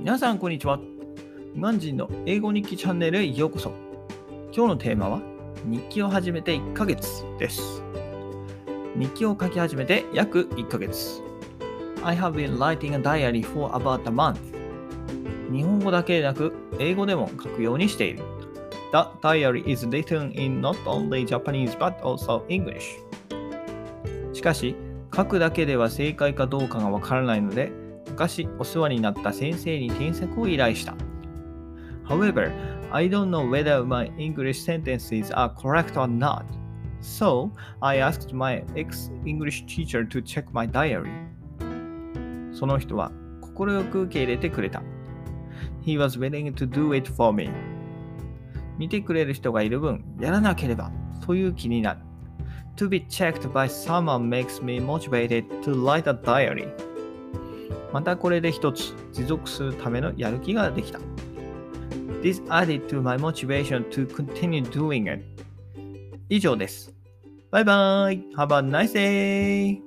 皆さん、こんにちは。ガンジンの英語日記チャンネルへようこそ。今日のテーマは、日記を始めて1ヶ月です。日記を書き始めて約1ヶ月。I have been writing a diary for about a month. 日本語だけでなく、英語でも書くようにしている。The diary is written in not only Japanese but also English. しかし、書くだけでは正解かどうかがわからないので、昔お世話になった先生に添削を依頼した。However, I don't know whether my English sentences are correct or not. So, I asked my ex-English teacher to check my diary. その人は快く受け入れてくれた。He was willing to do it for me. 見てくれる人がいる分、やらなければという気になる。To be checked by someone makes me motivated to write a diary. またこれで一つ持続するためのやる気ができた。This added to my motivation to continue doing it. 以上です。バイバイ !Have a nice day!